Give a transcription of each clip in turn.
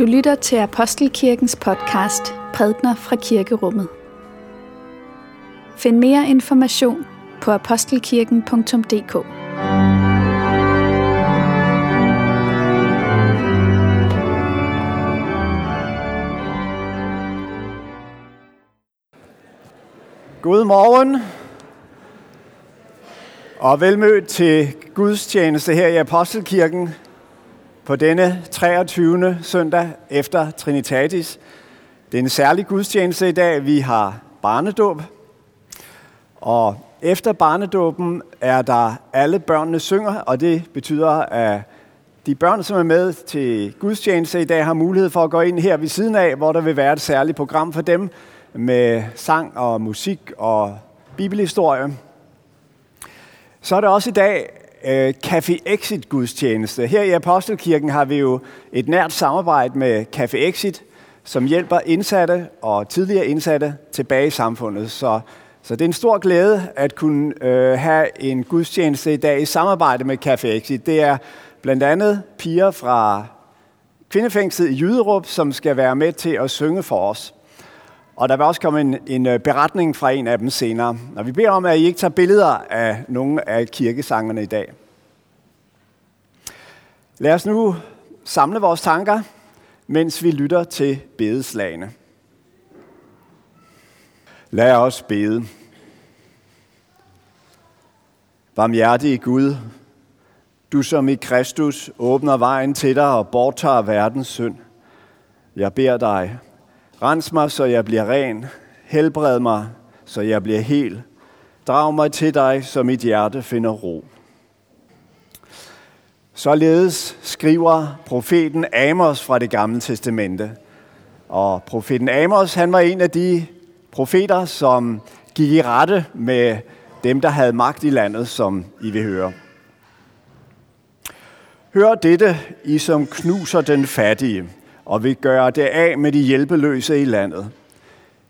Du lytter til Apostelkirkens podcast Prædner fra Kirkerummet. Find mere information på apostelkirken.dk. God morgen og velmødt til gudstjeneste her i Apostelkirken på denne 23. søndag efter Trinitatis. Det er en særlig gudstjeneste i dag. Vi har barnedåb. Og efter barnedåben er der alle børnene synger, og det betyder, at de børn, som er med til gudstjeneste i dag, har mulighed for at gå ind her ved siden af, hvor der vil være et særligt program for dem med sang og musik og bibelhistorie. Så er det også i dag øh, Café Exit gudstjeneste. Her i Apostelkirken har vi jo et nært samarbejde med Café Exit, som hjælper indsatte og tidligere indsatte tilbage i samfundet. Så, så det er en stor glæde at kunne øh, have en gudstjeneste i dag i samarbejde med Café Exit. Det er blandt andet piger fra kvindefængslet i Jyderup, som skal være med til at synge for os. Og der vil også komme en, en øh, beretning fra en af dem senere. Og vi beder om, at I ikke tager billeder af nogle af kirkesangerne i dag. Lad os nu samle vores tanker, mens vi lytter til bedeslagene. Lad os bede. Barmhjertige Gud, du som i Kristus åbner vejen til dig og borttager verdens synd. Jeg beder dig, Rens mig, så jeg bliver ren. Helbred mig, så jeg bliver hel. Drag mig til dig, så mit hjerte finder ro. Således skriver profeten Amos fra det gamle testamente. Og profeten Amos, han var en af de profeter, som gik i rette med dem, der havde magt i landet, som I vil høre. Hør dette, I som knuser den fattige og vil gøre det af med de hjælpeløse i landet.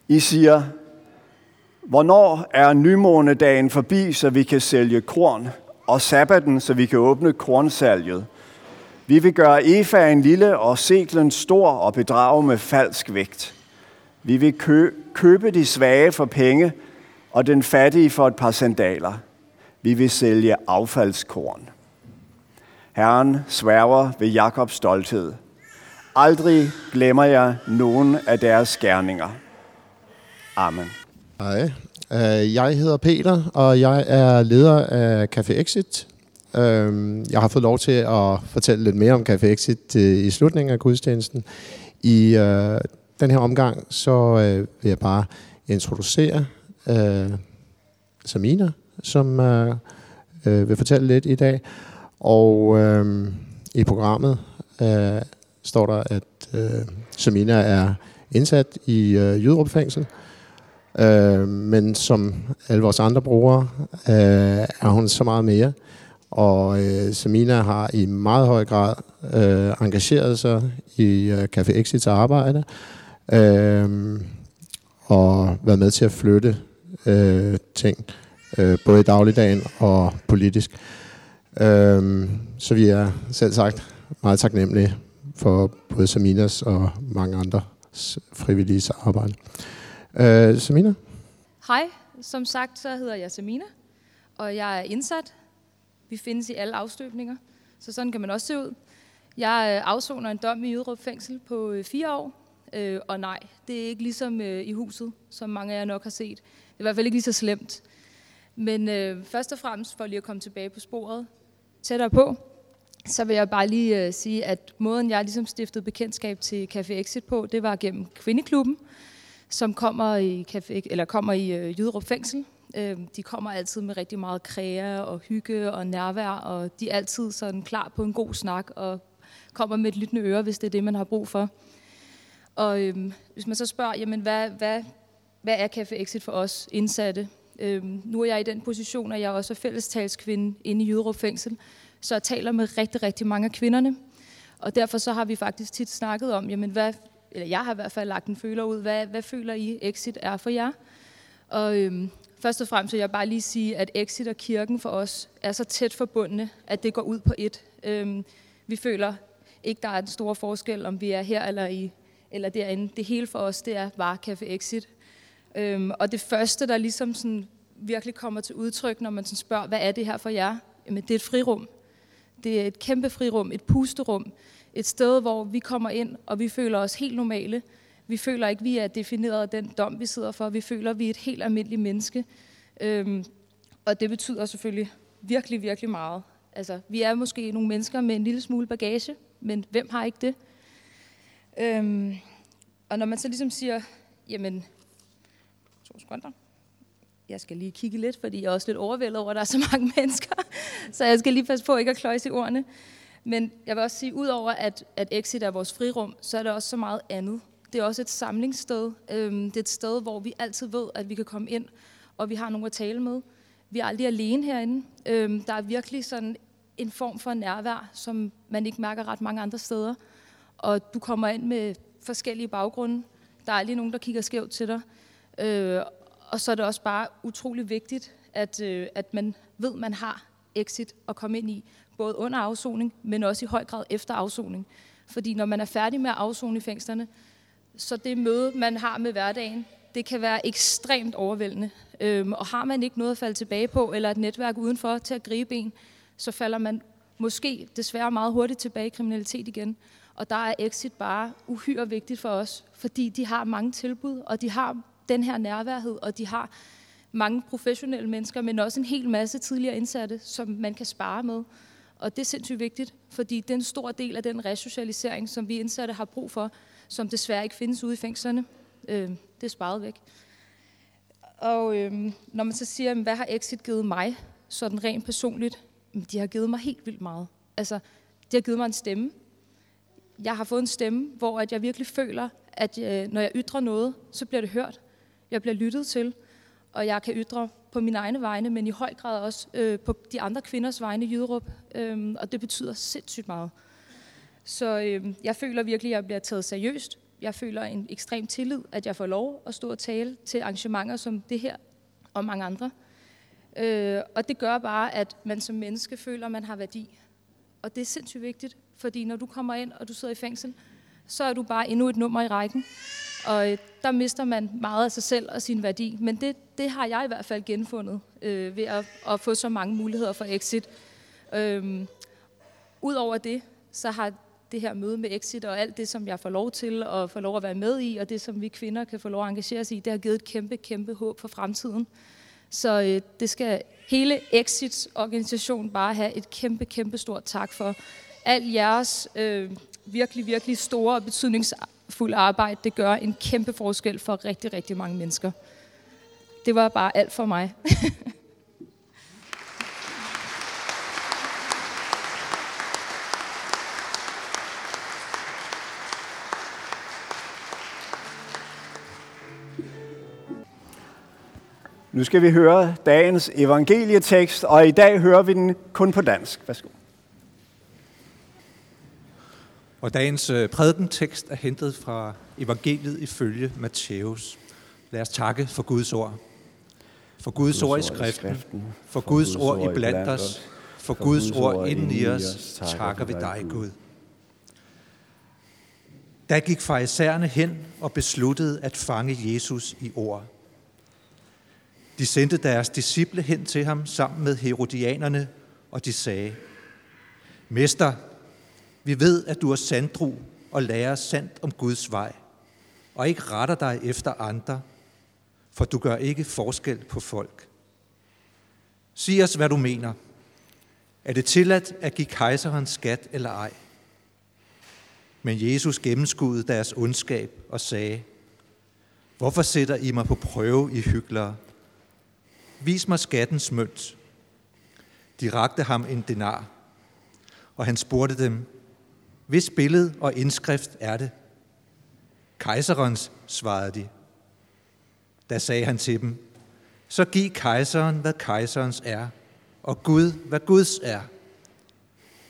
I siger, hvornår er nymånedagen forbi, så vi kan sælge korn, og sabbaten, så vi kan åbne kornsalget. Vi vil gøre efaen lille og seklen stor og bedrage med falsk vægt. Vi vil købe de svage for penge, og den fattige for et par sandaler. Vi vil sælge affaldskorn. Herren sværger ved Jakobs stolthed – Aldrig glemmer jeg nogen af deres gerninger. Amen. Hej, øh, jeg hedder Peter, og jeg er leder af Café Exit. Øh, jeg har fået lov til at fortælle lidt mere om Café Exit øh, i slutningen af gudstjenesten. I den her omgang, så vil jeg bare introducere Samina, som vil fortælle lidt i dag. Og i programmet står der, at øh, Samina er indsat i øh, Jyderup fængsel. Øh, men som alle vores andre brugere, øh, er hun så meget mere. Og øh, Samina har i meget høj grad øh, engageret sig i øh, Café Exits arbejde. Øh, og været med til at flytte øh, ting, øh, både i dagligdagen og politisk. Øh, så vi er selv sagt meget taknemmelige for både Saminas og mange andre frivillige arbejde. Øh, Samina? Hej, som sagt så hedder jeg Samina, og jeg er indsat. Vi findes i alle afstøbninger, så sådan kan man også se ud. Jeg øh, afsoner en dom i Jyderup fængsel på øh, fire år, øh, og nej, det er ikke ligesom øh, i huset, som mange af jer nok har set. Det er i hvert fald ikke lige så slemt. Men øh, først og fremmest for lige at komme tilbage på sporet, tættere på, så vil jeg bare lige øh, sige, at måden, jeg ligesom stiftede bekendtskab til Café Exit på, det var gennem Kvindeklubben, som kommer i, Café, eller kommer i øh, Jyderup Fængsel. Øh, de kommer altid med rigtig meget kræer og hygge og nærvær, og de er altid sådan klar på en god snak og kommer med et lyttende øre, hvis det er det, man har brug for. Og øh, hvis man så spørger, jamen hvad, hvad, hvad er Café Exit for os indsatte? Øh, nu er jeg i den position, at jeg også er fællestalskvinde inde i Jyderup Fængsel, så jeg taler med rigtig, rigtig mange af kvinderne. Og derfor så har vi faktisk tit snakket om, jamen hvad, eller jeg har i hvert fald lagt en føler ud, hvad, hvad føler I Exit er for jer? Og øhm, først og fremmest vil jeg bare lige sige, at Exit og kirken for os er så tæt forbundne, at det går ud på et. Øhm, vi føler ikke, der er en stor forskel, om vi er her eller, i, eller derinde. Det hele for os, det er bare Café Exit. Øhm, og det første, der ligesom sådan virkelig kommer til udtryk, når man sådan spørger, hvad er det her for jer? Jamen, det er et frirum. Det er et kæmpe frirum, et pusterum. Et sted, hvor vi kommer ind, og vi føler os helt normale. Vi føler ikke, vi er defineret af den dom, vi sidder for. Vi føler, vi er et helt almindeligt menneske. Øhm, og det betyder selvfølgelig virkelig, virkelig meget. Altså, vi er måske nogle mennesker med en lille smule bagage, men hvem har ikke det? Øhm, og når man så ligesom siger, jamen, to sekunder, jeg skal lige kigge lidt, fordi jeg er også lidt overvældet over, at der er så mange mennesker, så jeg skal lige passe på ikke at kløjse i ordene. Men jeg vil også sige, udover at, at Exit er vores frirum, så er det også så meget andet. Det er også et samlingssted. Øhm, det er et sted, hvor vi altid ved, at vi kan komme ind, og vi har nogen at tale med. Vi er aldrig alene herinde. Øhm, der er virkelig sådan en form for nærvær, som man ikke mærker ret mange andre steder. Og du kommer ind med forskellige baggrunde. Der er aldrig nogen, der kigger skævt til dig. Øh, og så er det også bare utrolig vigtigt, at, øh, at man ved, man har exit at komme ind i, både under afsoning, men også i høj grad efter afsoning. Fordi når man er færdig med at afzone i fængslerne, så det møde, man har med hverdagen, det kan være ekstremt overvældende. Øhm, og har man ikke noget at falde tilbage på, eller et netværk udenfor til at gribe en, så falder man måske desværre meget hurtigt tilbage i kriminalitet igen. Og der er exit bare uhyre vigtigt for os, fordi de har mange tilbud, og de har den her nærværhed, og de har mange professionelle mennesker, men også en hel masse tidligere indsatte, som man kan spare med. Og det er sindssygt vigtigt, fordi det er en stor del af den resocialisering, som vi indsatte har brug for, som desværre ikke findes ude i fængslerne. Øh, det er sparet væk. Og øh, når man så siger, hvad har Exit givet mig, sådan rent personligt, de har givet mig helt vildt meget. Altså, de har givet mig en stemme. Jeg har fået en stemme, hvor at jeg virkelig føler, at øh, når jeg ytrer noget, så bliver det hørt. Jeg bliver lyttet til, og jeg kan ytre på mine egne vegne, men i høj grad også øh, på de andre kvinders vegne i Jyderup. Øh, og det betyder sindssygt meget. Så øh, jeg føler virkelig, at jeg bliver taget seriøst. Jeg føler en ekstrem tillid, at jeg får lov at stå og tale til arrangementer som det her og mange andre. Øh, og det gør bare, at man som menneske føler, at man har værdi. Og det er sindssygt vigtigt, fordi når du kommer ind, og du sidder i fængsel, så er du bare endnu et nummer i rækken. Og øh, der mister man meget af sig selv og sin værdi. Men det, det har jeg i hvert fald genfundet øh, ved at, at få så mange muligheder for exit. Øh, Udover det, så har det her møde med Exit og alt det, som jeg får lov til og får lov at være med i, og det, som vi kvinder kan få lov at engagere os i, det har givet et kæmpe, kæmpe håb for fremtiden. Så øh, det skal hele Exits organisation bare have et kæmpe, kæmpe stort tak for. Al jeres øh, virkelig, virkelig store og meningsfuldt arbejde, det gør en kæmpe forskel for rigtig, rigtig mange mennesker. Det var bare alt for mig. Nu skal vi høre dagens evangelietekst, og i dag hører vi den kun på dansk. Værsgo. Og dagens øh, prædikentekst er hentet fra evangeliet ifølge Matthæus. Lad os takke for Guds ord. For Guds ord i skriften, for Guds ord i blandt os, for Guds ord inden i os, takker vi dig, Gud. Da gik farisæerne hen og besluttede at fange Jesus i ord. De sendte deres disciple hen til ham sammen med herodianerne, og de sagde, Mester, vi ved, at du er sandru og lærer sandt om Guds vej, og ikke retter dig efter andre, for du gør ikke forskel på folk. Sig os, hvad du mener. Er det tilladt at give kejseren skat eller ej? Men Jesus gennemskudde deres ondskab og sagde, Hvorfor sætter I mig på prøve i hyklere? vis mig skattens mønt. De rakte ham en denar, og han spurgte dem, hvis billede og indskrift er det? Kejserens, svarede de. Da sagde han til dem, så giv kejseren, hvad kejserens er, og Gud, hvad Guds er.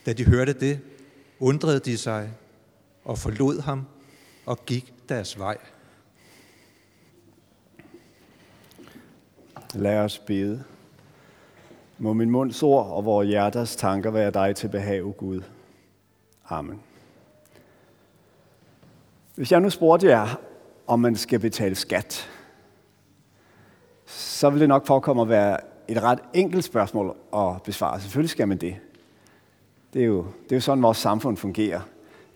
Da de hørte det, undrede de sig og forlod ham og gik deres vej. Lad os bede. Må min munds ord og vores hjerters tanker være dig til behag, Gud. Amen. Hvis jeg nu spurgte jer, om man skal betale skat, så vil det nok forekomme at være et ret enkelt spørgsmål at besvare. Selvfølgelig skal man det. Det er jo, det er jo sådan, vores samfund fungerer.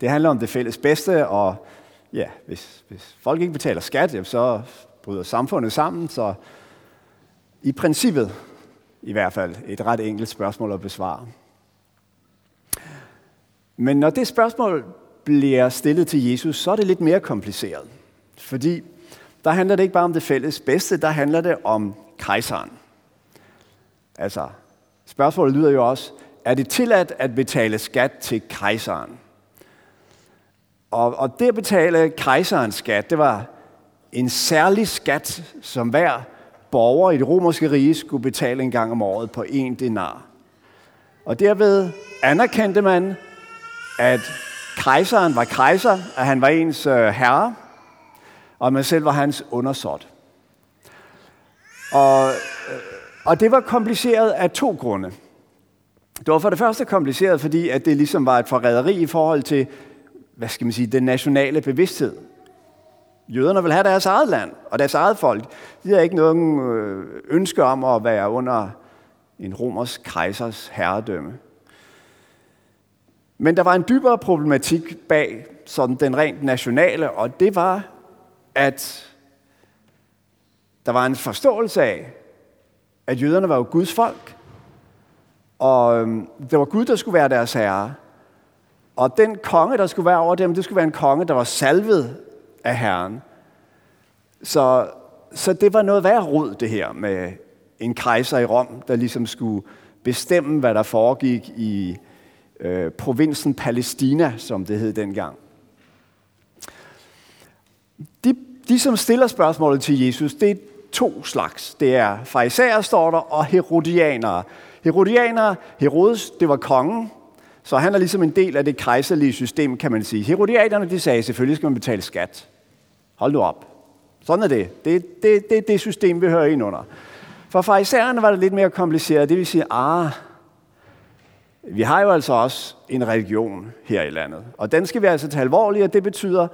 Det handler om det fælles bedste, og ja, hvis, hvis folk ikke betaler skat, så bryder samfundet sammen, så i princippet i hvert fald et ret enkelt spørgsmål at besvare. Men når det spørgsmål bliver stillet til Jesus, så er det lidt mere kompliceret. Fordi der handler det ikke bare om det fælles bedste, der handler det om kejseren. Altså, spørgsmålet lyder jo også, er det tilladt at betale skat til kejseren? Og, og det at betale kejserens skat, det var en særlig skat, som hver borger i det romerske rige skulle betale en gang om året på en denar. Og derved anerkendte man, at kejseren var kejser, og han var ens øh, herre, og man selv var hans undersåt. Og, øh, og det var kompliceret af to grunde. Det var for det første kompliceret, fordi at det ligesom var et forræderi i forhold til, hvad skal man sige, den nationale bevidsthed. Jøderne vil have deres eget land og deres eget folk. De har ikke nogen øh, ønske om at være under en romersk kejsers herredømme. Men der var en dybere problematik bag sådan den rent nationale, og det var, at der var en forståelse af, at jøderne var jo Guds folk, og øhm, det var Gud, der skulle være deres herre. Og den konge, der skulle være over dem, det skulle være en konge, der var salvet af Herren. Så, så det var noget værd rod, det her med en kejser i Rom, der ligesom skulle bestemme, hvad der foregik i øh, provinsen Palæstina, som det hed dengang. De, de, som stiller spørgsmålet til Jesus, det er to slags. Det er farisæer, står der, og herodianere. Herodianere, Herodes, det var kongen, så han er ligesom en del af det kejserlige system, kan man sige. Herodianerne, de sagde, selvfølgelig skal man betale skat. Hold nu op. Sådan er det. Det er det, det, det system, vi hører ind under. For farisæerne var det lidt mere kompliceret. Det vil sige, ah, vi har jo altså også en religion her i landet. Og den skal vi altså tage alvorligt, og det betyder,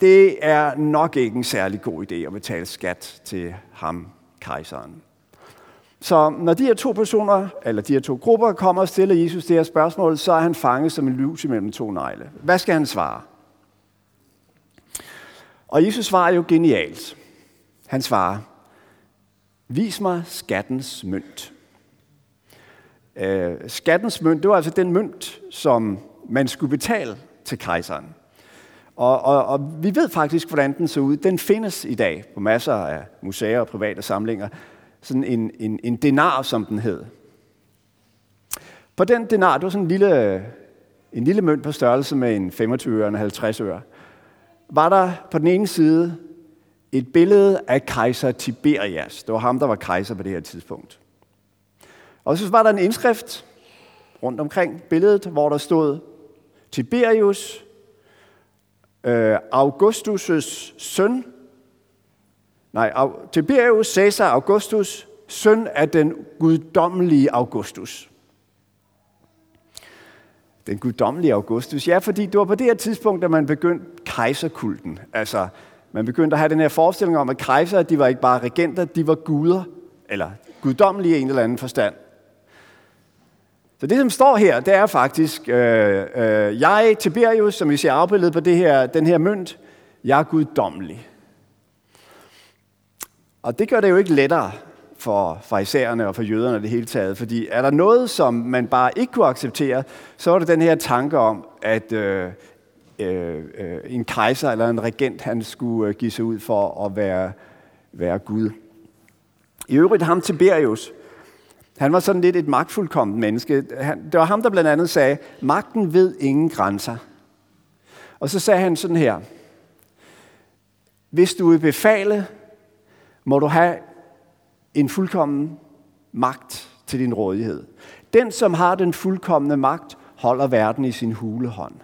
det er nok ikke en særlig god idé at betale skat til ham, kejseren. Så når de her to personer, eller de her to grupper, kommer og stiller Jesus det her spørgsmål, så er han fanget som en lus imellem to negle. Hvad skal han svare? Og Jesus svarer jo genialt. Han svarer, vis mig skattens mønt. Øh, skattens mønt, det var altså den mønt, som man skulle betale til kejseren. Og, og, og vi ved faktisk, hvordan den så ud. Den findes i dag på masser af museer og private samlinger. Sådan en, en, en denar, som den hed. På den denar, det var sådan en lille, en lille mønt på størrelse med en 25 øre og en 50 øre, var der på den ene side et billede af kejser Tiberias. Det var ham, der var kejser på det her tidspunkt. Og så var der en indskrift rundt omkring billedet, hvor der stod Tiberius, øh, Augustus' søn, nej, Tiberius Caesar Augustus, søn af den guddommelige Augustus. Den guddommelige Augustus. Ja, fordi det var på det her tidspunkt, at man begyndte kejserkulten. Altså, man begyndte at have den her forestilling om, at kejser, de var ikke bare regenter, de var guder, eller guddommelige i en eller anden forstand. Så det, som står her, det er faktisk, øh, øh, jeg, Tiberius, som vi ser afbildet på det her, den her mønt, jeg er guddommelig. Og det gør det jo ikke lettere for farisæerne og for jøderne det hele taget, fordi er der noget, som man bare ikke kunne acceptere, så var det den her tanke om, at øh, øh, øh, en kejser eller en regent, han skulle øh, give sig ud for at være, være Gud. I øvrigt ham Tiberius, han var sådan lidt et magtfuldkommet menneske. Han, det var ham, der blandt andet sagde, magten ved ingen grænser. Og så sagde han sådan her, hvis du vil befale, må du have en fuldkommen magt til din rådighed. Den, som har den fuldkommende magt, holder verden i sin hulehånd.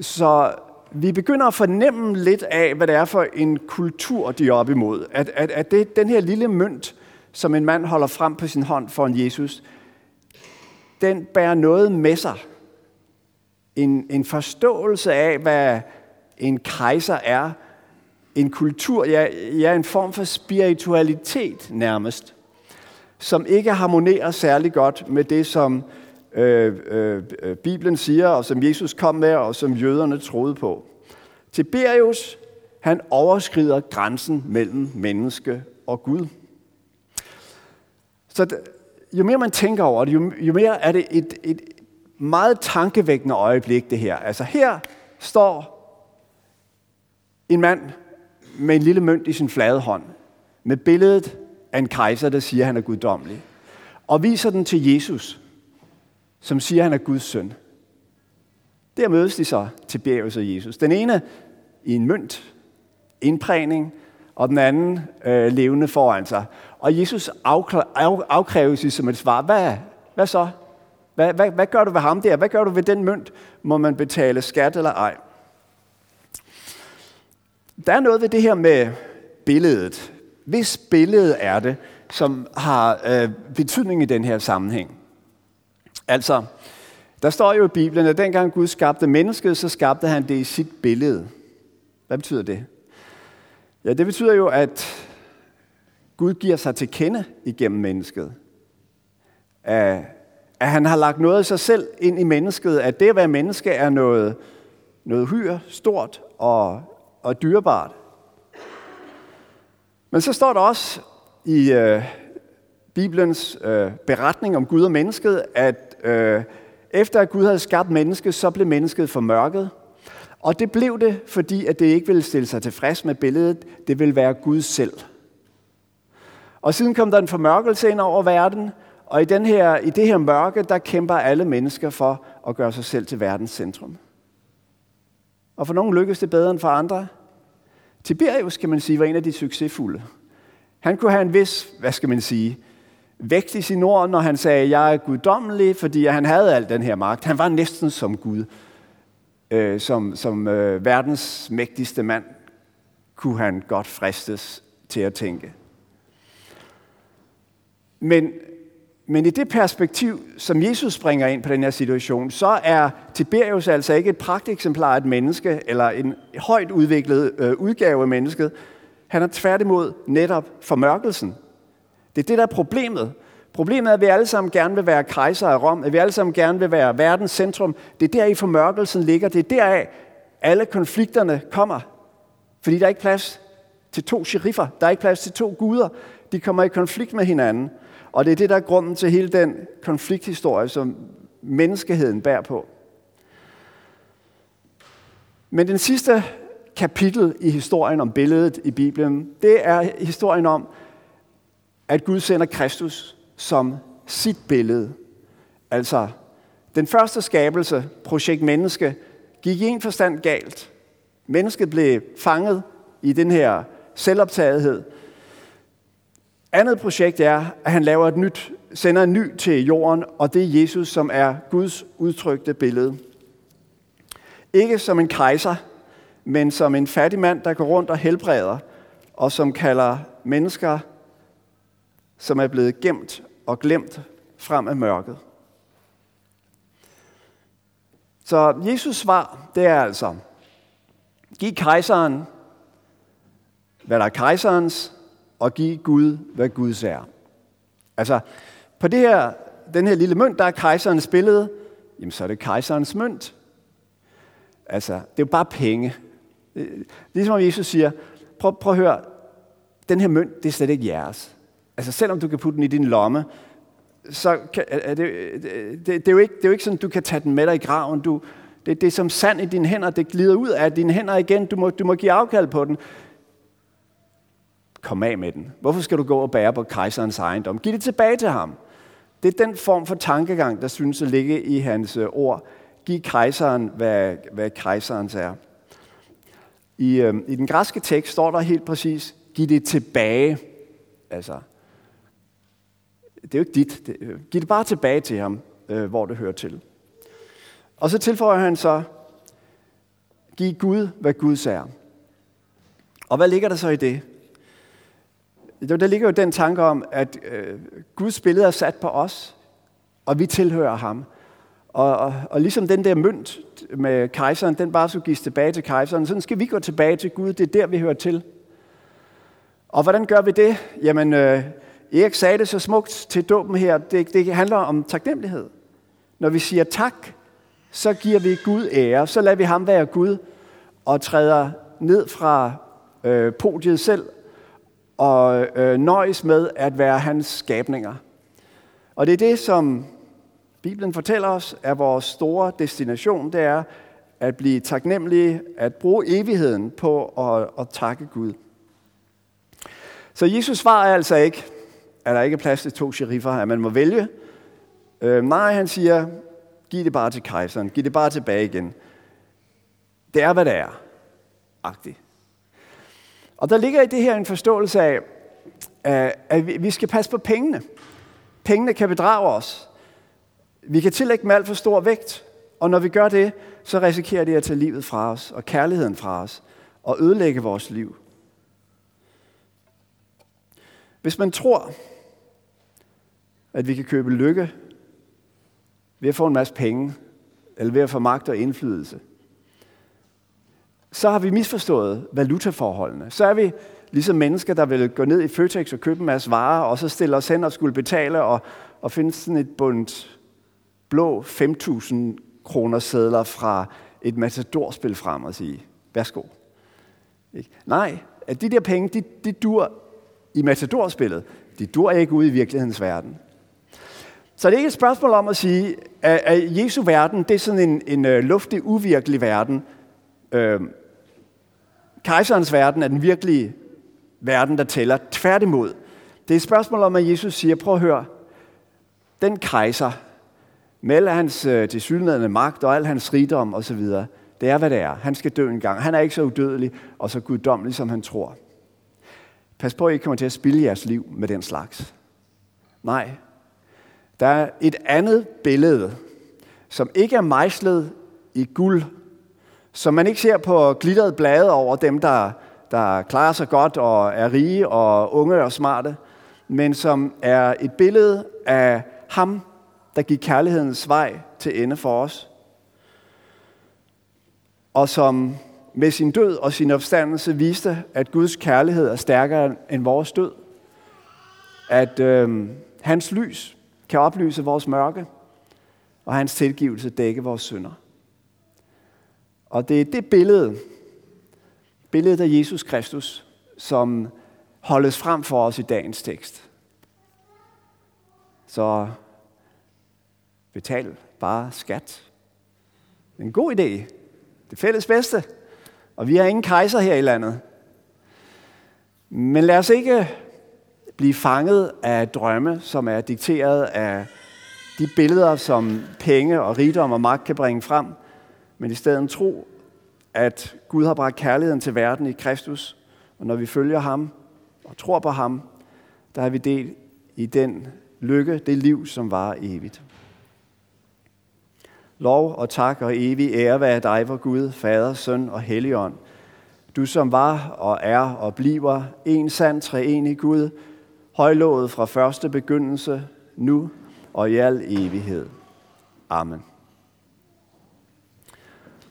Så vi begynder at fornemme lidt af, hvad det er for en kultur, de er op imod. At, at, at det, den her lille mønt, som en mand holder frem på sin hånd for en Jesus, den bærer noget med sig, en, en forståelse af, hvad en kejser er, en kultur, ja, ja, en form for spiritualitet nærmest, som ikke harmonerer særlig godt med det, som øh, øh, Bibelen siger, og som Jesus kom med, og som jøderne troede på. Tiberius, han overskrider grænsen mellem menneske og Gud. Så jo mere man tænker over det, jo, jo mere er det et, et meget tankevækkende øjeblik, det her. Altså her står en mand med en lille mønt i sin flade hånd, med billedet af en kejser, der siger, at han er guddommelig, og viser den til Jesus, som siger, at han er Guds søn. Der mødes de så, til bjerget af Jesus. Den ene i en mønt, indprægning, og den anden øh, levende foran sig. Og Jesus afkræves i som et svar, hvad, hvad så? Hvad, hvad, hvad gør du ved ham der? Hvad gør du ved den mønt? Må man betale skat eller ej? Der er noget ved det her med billedet. Hvis billedet er det, som har øh, betydning i den her sammenhæng. Altså, der står jo i Bibelen, at dengang Gud skabte mennesket, så skabte han det i sit billede. Hvad betyder det? Ja, det betyder jo, at Gud giver sig til kende igennem mennesket. At, at han har lagt noget af sig selv ind i mennesket, at det at være menneske er noget, noget hyr, stort og, og dyrebart. Men så står der også i øh, Bibelens øh, beretning om Gud og mennesket, at øh, efter at Gud havde skabt mennesket, så blev mennesket formørket. Og det blev det, fordi at det ikke ville stille sig tilfreds med billedet. Det ville være Gud selv. Og siden kom der en formørkelse ind over verden, og i, den her, i det her mørke, der kæmper alle mennesker for at gøre sig selv til verdens centrum. Og for nogle lykkes det bedre end for andre. Tiberius, kan man sige, var en af de succesfulde. Han kunne have en vis, hvad skal man sige, vægt i sin ord, når han sagde, jeg er guddommelig, fordi han havde al den her magt. Han var næsten som Gud. Øh, som som øh, verdens mægtigste mand kunne han godt fristes til at tænke. Men, men i det perspektiv, som Jesus springer ind på den her situation, så er Tiberius altså ikke et pragteksemplar af et menneske, eller en højt udviklet øh, udgave af mennesket. Han er tværtimod netop formørkelsen. Det er det, der er problemet. Problemet er, at vi alle sammen gerne vil være kejser af Rom, at vi alle sammen gerne vil være verdens centrum. Det er der i formørkelsen ligger. Det er deraf, alle konflikterne kommer. Fordi der er ikke plads til to sheriffer. Der er ikke plads til to guder. De kommer i konflikt med hinanden. Og det er det, der er grunden til hele den konflikthistorie, som menneskeheden bærer på. Men den sidste kapitel i historien om billedet i Bibelen, det er historien om, at Gud sender Kristus som sit billede. Altså, den første skabelse, projekt menneske, gik i en forstand galt. Mennesket blev fanget i den her selvoptagethed, andet projekt er, at han laver et nyt, sender en ny til jorden, og det er Jesus, som er Guds udtrykte billede. Ikke som en kejser, men som en fattig mand, der går rundt og helbreder, og som kalder mennesker, som er blevet gemt og glemt frem af mørket. Så Jesus svar, det er altså, giv kejseren, hvad der er kejserens, og give Gud, hvad Gud er. Altså, på det her, den her lille mønt, der er kejserens billede, jamen så er det kejserens mønt. Altså, det er jo bare penge. Øh, ligesom Jesus siger, prøv, prøv at høre, den her mønt, det er slet ikke jeres. Altså, selvom du kan putte den i din lomme, så kan, er det, det, det, er jo ikke, det er jo ikke sådan, du kan tage den med dig i graven. Du, det, det er som sand i dine hænder, det glider ud af dine hænder igen. Du må, du må give afkald på den. Kom af med den. Hvorfor skal du gå og bære på kejserens ejendom? Giv det tilbage til ham. Det er den form for tankegang, der synes at ligge i hans øh, ord. Giv kejseren, hvad, hvad kejserens er. I, øh, I den græske tekst står der helt præcis, giv det tilbage. Altså, det er jo ikke dit. Det, øh, giv det bare tilbage til ham, øh, hvor det hører til. Og så tilføjer han så, giv Gud, hvad Gud er. Og hvad ligger der så i det? Der ligger jo den tanke om, at øh, Guds billede er sat på os, og vi tilhører ham. Og, og, og ligesom den der mønt med kejseren, den bare skulle gives tilbage til kejseren, sådan skal vi gå tilbage til Gud. Det er der, vi hører til. Og hvordan gør vi det? Jamen, øh, Erik sagde det så smukt til dåben her. Det, det handler om taknemmelighed. Når vi siger tak, så giver vi Gud ære. Så lader vi ham være Gud og træder ned fra øh, podiet selv og øh, nøjes med at være hans skabninger. Og det er det, som Bibelen fortæller os, er vores store destination. Det er at blive taknemmelige, at bruge evigheden på at, at takke Gud. Så Jesus svarer altså ikke, at der ikke er plads til to sheriffer, at man må vælge. Øh, nej, han siger, giv det bare til kejseren, giv det bare tilbage igen. Det er, hvad det er. Agtigt. Og der ligger i det her en forståelse af, at vi skal passe på pengene. Pengene kan bedrage os. Vi kan tillægge dem alt for stor vægt, og når vi gør det, så risikerer det at tage livet fra os, og kærligheden fra os, og ødelægge vores liv. Hvis man tror, at vi kan købe lykke ved at få en masse penge, eller ved at få magt og indflydelse, så har vi misforstået valutaforholdene. Så er vi ligesom mennesker, der vil gå ned i Føtex og købe en masse varer, og så stille os hen og skulle betale og, og finde sådan et bundt blå 5.000 kroner sædler fra et matadorspil frem og sige, værsgo. Ikke? Nej, at de der penge, de, de dur i matadorspillet. De dur ikke ude i virkelighedens verden. Så det er ikke et spørgsmål om at sige, at, Jesu verden, det er sådan en, en øh, luftig, uvirkelig verden. øh, kejserens verden er den virkelige verden, der tæller. Tværtimod. Det er et spørgsmål om, at Jesus siger, prøv at høre, den kejser, med al hans uh, tilsyneladende magt og al hans rigdom osv., det er, hvad det er. Han skal dø en gang. Han er ikke så udødelig og så guddommelig, som han tror. Pas på, at I ikke kommer til at spille jeres liv med den slags. Nej. Der er et andet billede, som ikke er mejslet i guld, som man ikke ser på glitteret blade over dem, der, der klarer sig godt og er rige og unge og smarte, men som er et billede af ham, der gik kærlighedens vej til ende for os, og som med sin død og sin opstandelse viste, at Guds kærlighed er stærkere end vores død. At øh, hans lys kan oplyse vores mørke, og hans tilgivelse dække vores synder. Og det er det billede, billedet af Jesus Kristus, som holdes frem for os i dagens tekst. Så betal bare skat. En god idé. Det fælles bedste. Og vi har ingen kejser her i landet. Men lad os ikke blive fanget af drømme, som er dikteret af de billeder, som penge og rigdom og magt kan bringe frem, men i stedet tro, at Gud har bragt kærligheden til verden i Kristus, og når vi følger ham og tror på ham, der har vi del i den lykke, det liv, som var evigt. Lov og tak og evig ære være dig, vor Gud, Fader, Søn og Helligånd. Du som var og er og bliver en sand treenig Gud, højlået fra første begyndelse, nu og i al evighed. Amen.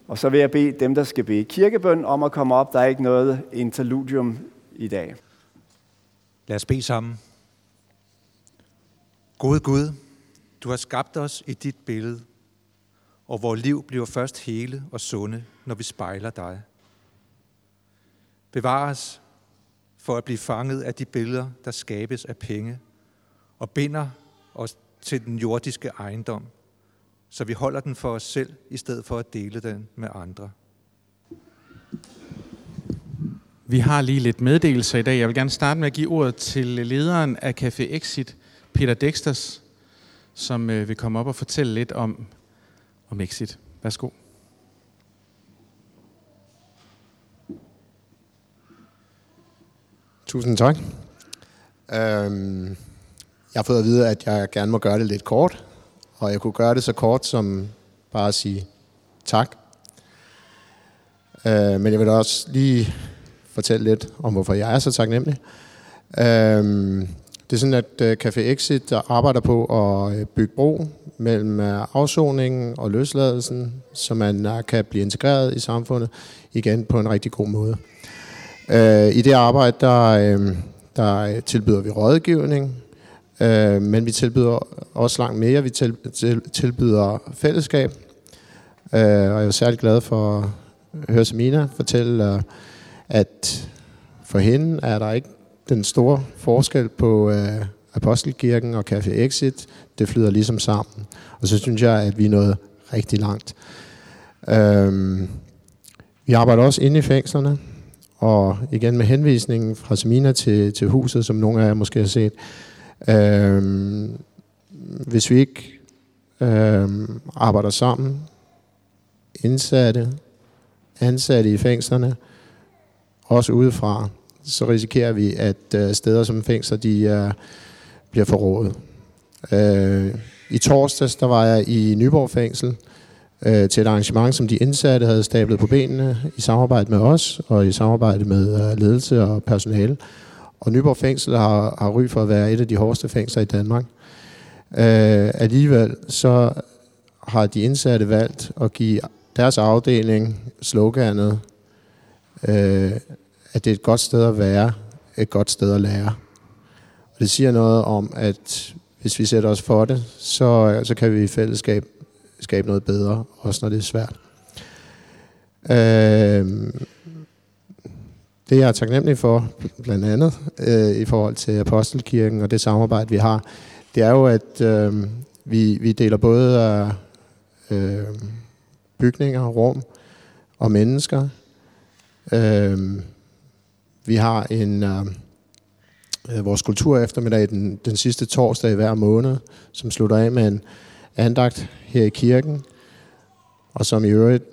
Og så vil jeg bede dem, der skal bede kirkebøn, om at komme op. Der er ikke noget interludium i dag. Lad os bede sammen. Gode Gud, du har skabt os i dit billede – og vores liv bliver først hele og sunde, når vi spejler dig. Bevar os for at blive fanget af de billeder, der skabes af penge, og binder os til den jordiske ejendom, så vi holder den for os selv, i stedet for at dele den med andre. Vi har lige lidt meddelelser i dag. Jeg vil gerne starte med at give ordet til lederen af Café Exit, Peter Dexters, som øh, vil komme op og fortælle lidt om, om Exit. Værsgo. Tusind tak. Øhm, jeg har fået at vide, at jeg gerne må gøre det lidt kort, og jeg kunne gøre det så kort som bare at sige tak. Øh, men jeg vil også lige fortælle lidt om, hvorfor jeg er så taknemmelig. Øh, det er sådan, at øh, Café Exit arbejder på at øh, bygge bro mellem øh, afsoningen og løsladelsen, så man kan blive integreret i samfundet igen på en rigtig god måde. I det arbejde, der, der tilbyder vi rådgivning, øh, men vi tilbyder også langt mere. Vi til, til, tilbyder fællesskab, øh, og jeg er særlig glad for at høre Samina fortælle, øh, at for hende er der ikke den store forskel på øh, Apostelkirken og Café Exit. Det flyder ligesom sammen. Og så synes jeg, at vi er nået rigtig langt. Øhm, vi arbejder også inde i fængslerne, og igen med henvisningen fra Semina til, til huset, som nogle af jer måske har set. Øhm, hvis vi ikke øhm, arbejder sammen, indsatte, ansatte i fængslerne, også udefra, så risikerer vi, at øh, steder som fængsler, de øh, bliver forrådet. Øh, I torsdags, der var jeg i Nyborg fængsel øh, til et arrangement, som de indsatte havde stablet på benene i samarbejde med os og i samarbejde med øh, ledelse og personale. Og Nyborg fængsel har, har ry for at være et af de hårdeste fængsler i Danmark. Øh, alligevel så har de indsatte valgt at give deres afdeling sloganet øh, at det er et godt sted at være, et godt sted at lære. Og det siger noget om, at hvis vi sætter os for det, så, så kan vi i fællesskab skabe noget bedre, også når det er svært. Øh, det jeg er taknemmelig for, blandt andet øh, i forhold til Apostelkirken og det samarbejde, vi har, det er jo, at øh, vi, vi deler både øh, bygninger, rum og mennesker. Øh, vi har en øh, vores kultur eftermiddag den, den sidste torsdag i hver måned, som slutter af med en andagt her i kirken, og som i øvrigt,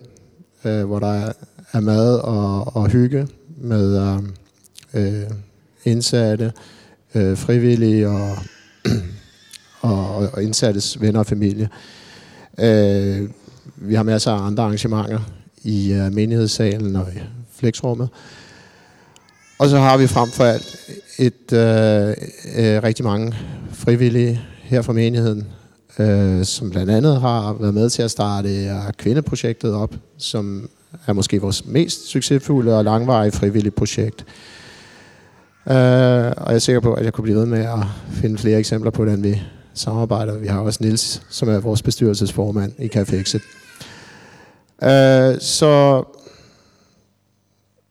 øh, hvor der er mad og, og hygge med øhm, øh, indsatte, øh, frivillige og, og, og indsattes venner og familie. Øh, vi har masser af andre arrangementer i øh, menighedssalen og i flexrummet. Og så har vi frem for alt et, øh, øh, rigtig mange frivillige her fra menigheden, øh, som blandt andet har været med til at starte øh, kvindeprojektet op, som er måske vores mest succesfulde og langvarige frivillige projekt. Øh, og jeg er sikker på, at jeg kunne blive ved med at finde flere eksempler på, hvordan vi samarbejder. Vi har også Nils, som er vores bestyrelsesformand i Café Exit. Øh, så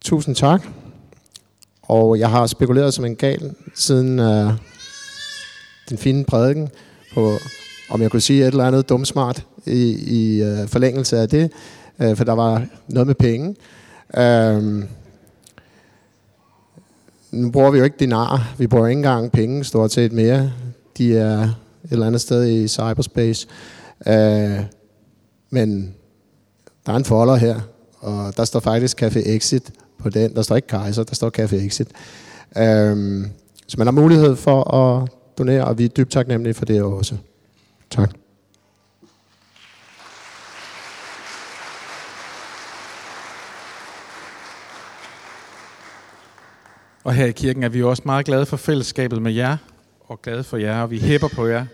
tusind tak. Og jeg har spekuleret som en gal siden øh, den fine prædiken på, om jeg kunne sige et eller andet dumsmart i, i øh, forlængelse af det, øh, for der var noget med penge. Øh, nu bruger vi jo ikke dinar, vi bruger ikke engang penge stort set mere. De er et eller andet sted i cyberspace. Øh, men der er en folder her, og der står faktisk Café Exit på den. Der står ikke Kaiser, der står Café Exit. Øhm, så man har mulighed for at donere, og vi er dybt taknemmelige for det også. Tak. Og her i kirken er vi også meget glade for fællesskabet med jer, og glade for jer, og vi hæpper på jer.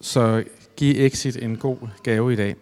Så giv Exit en god gave i dag.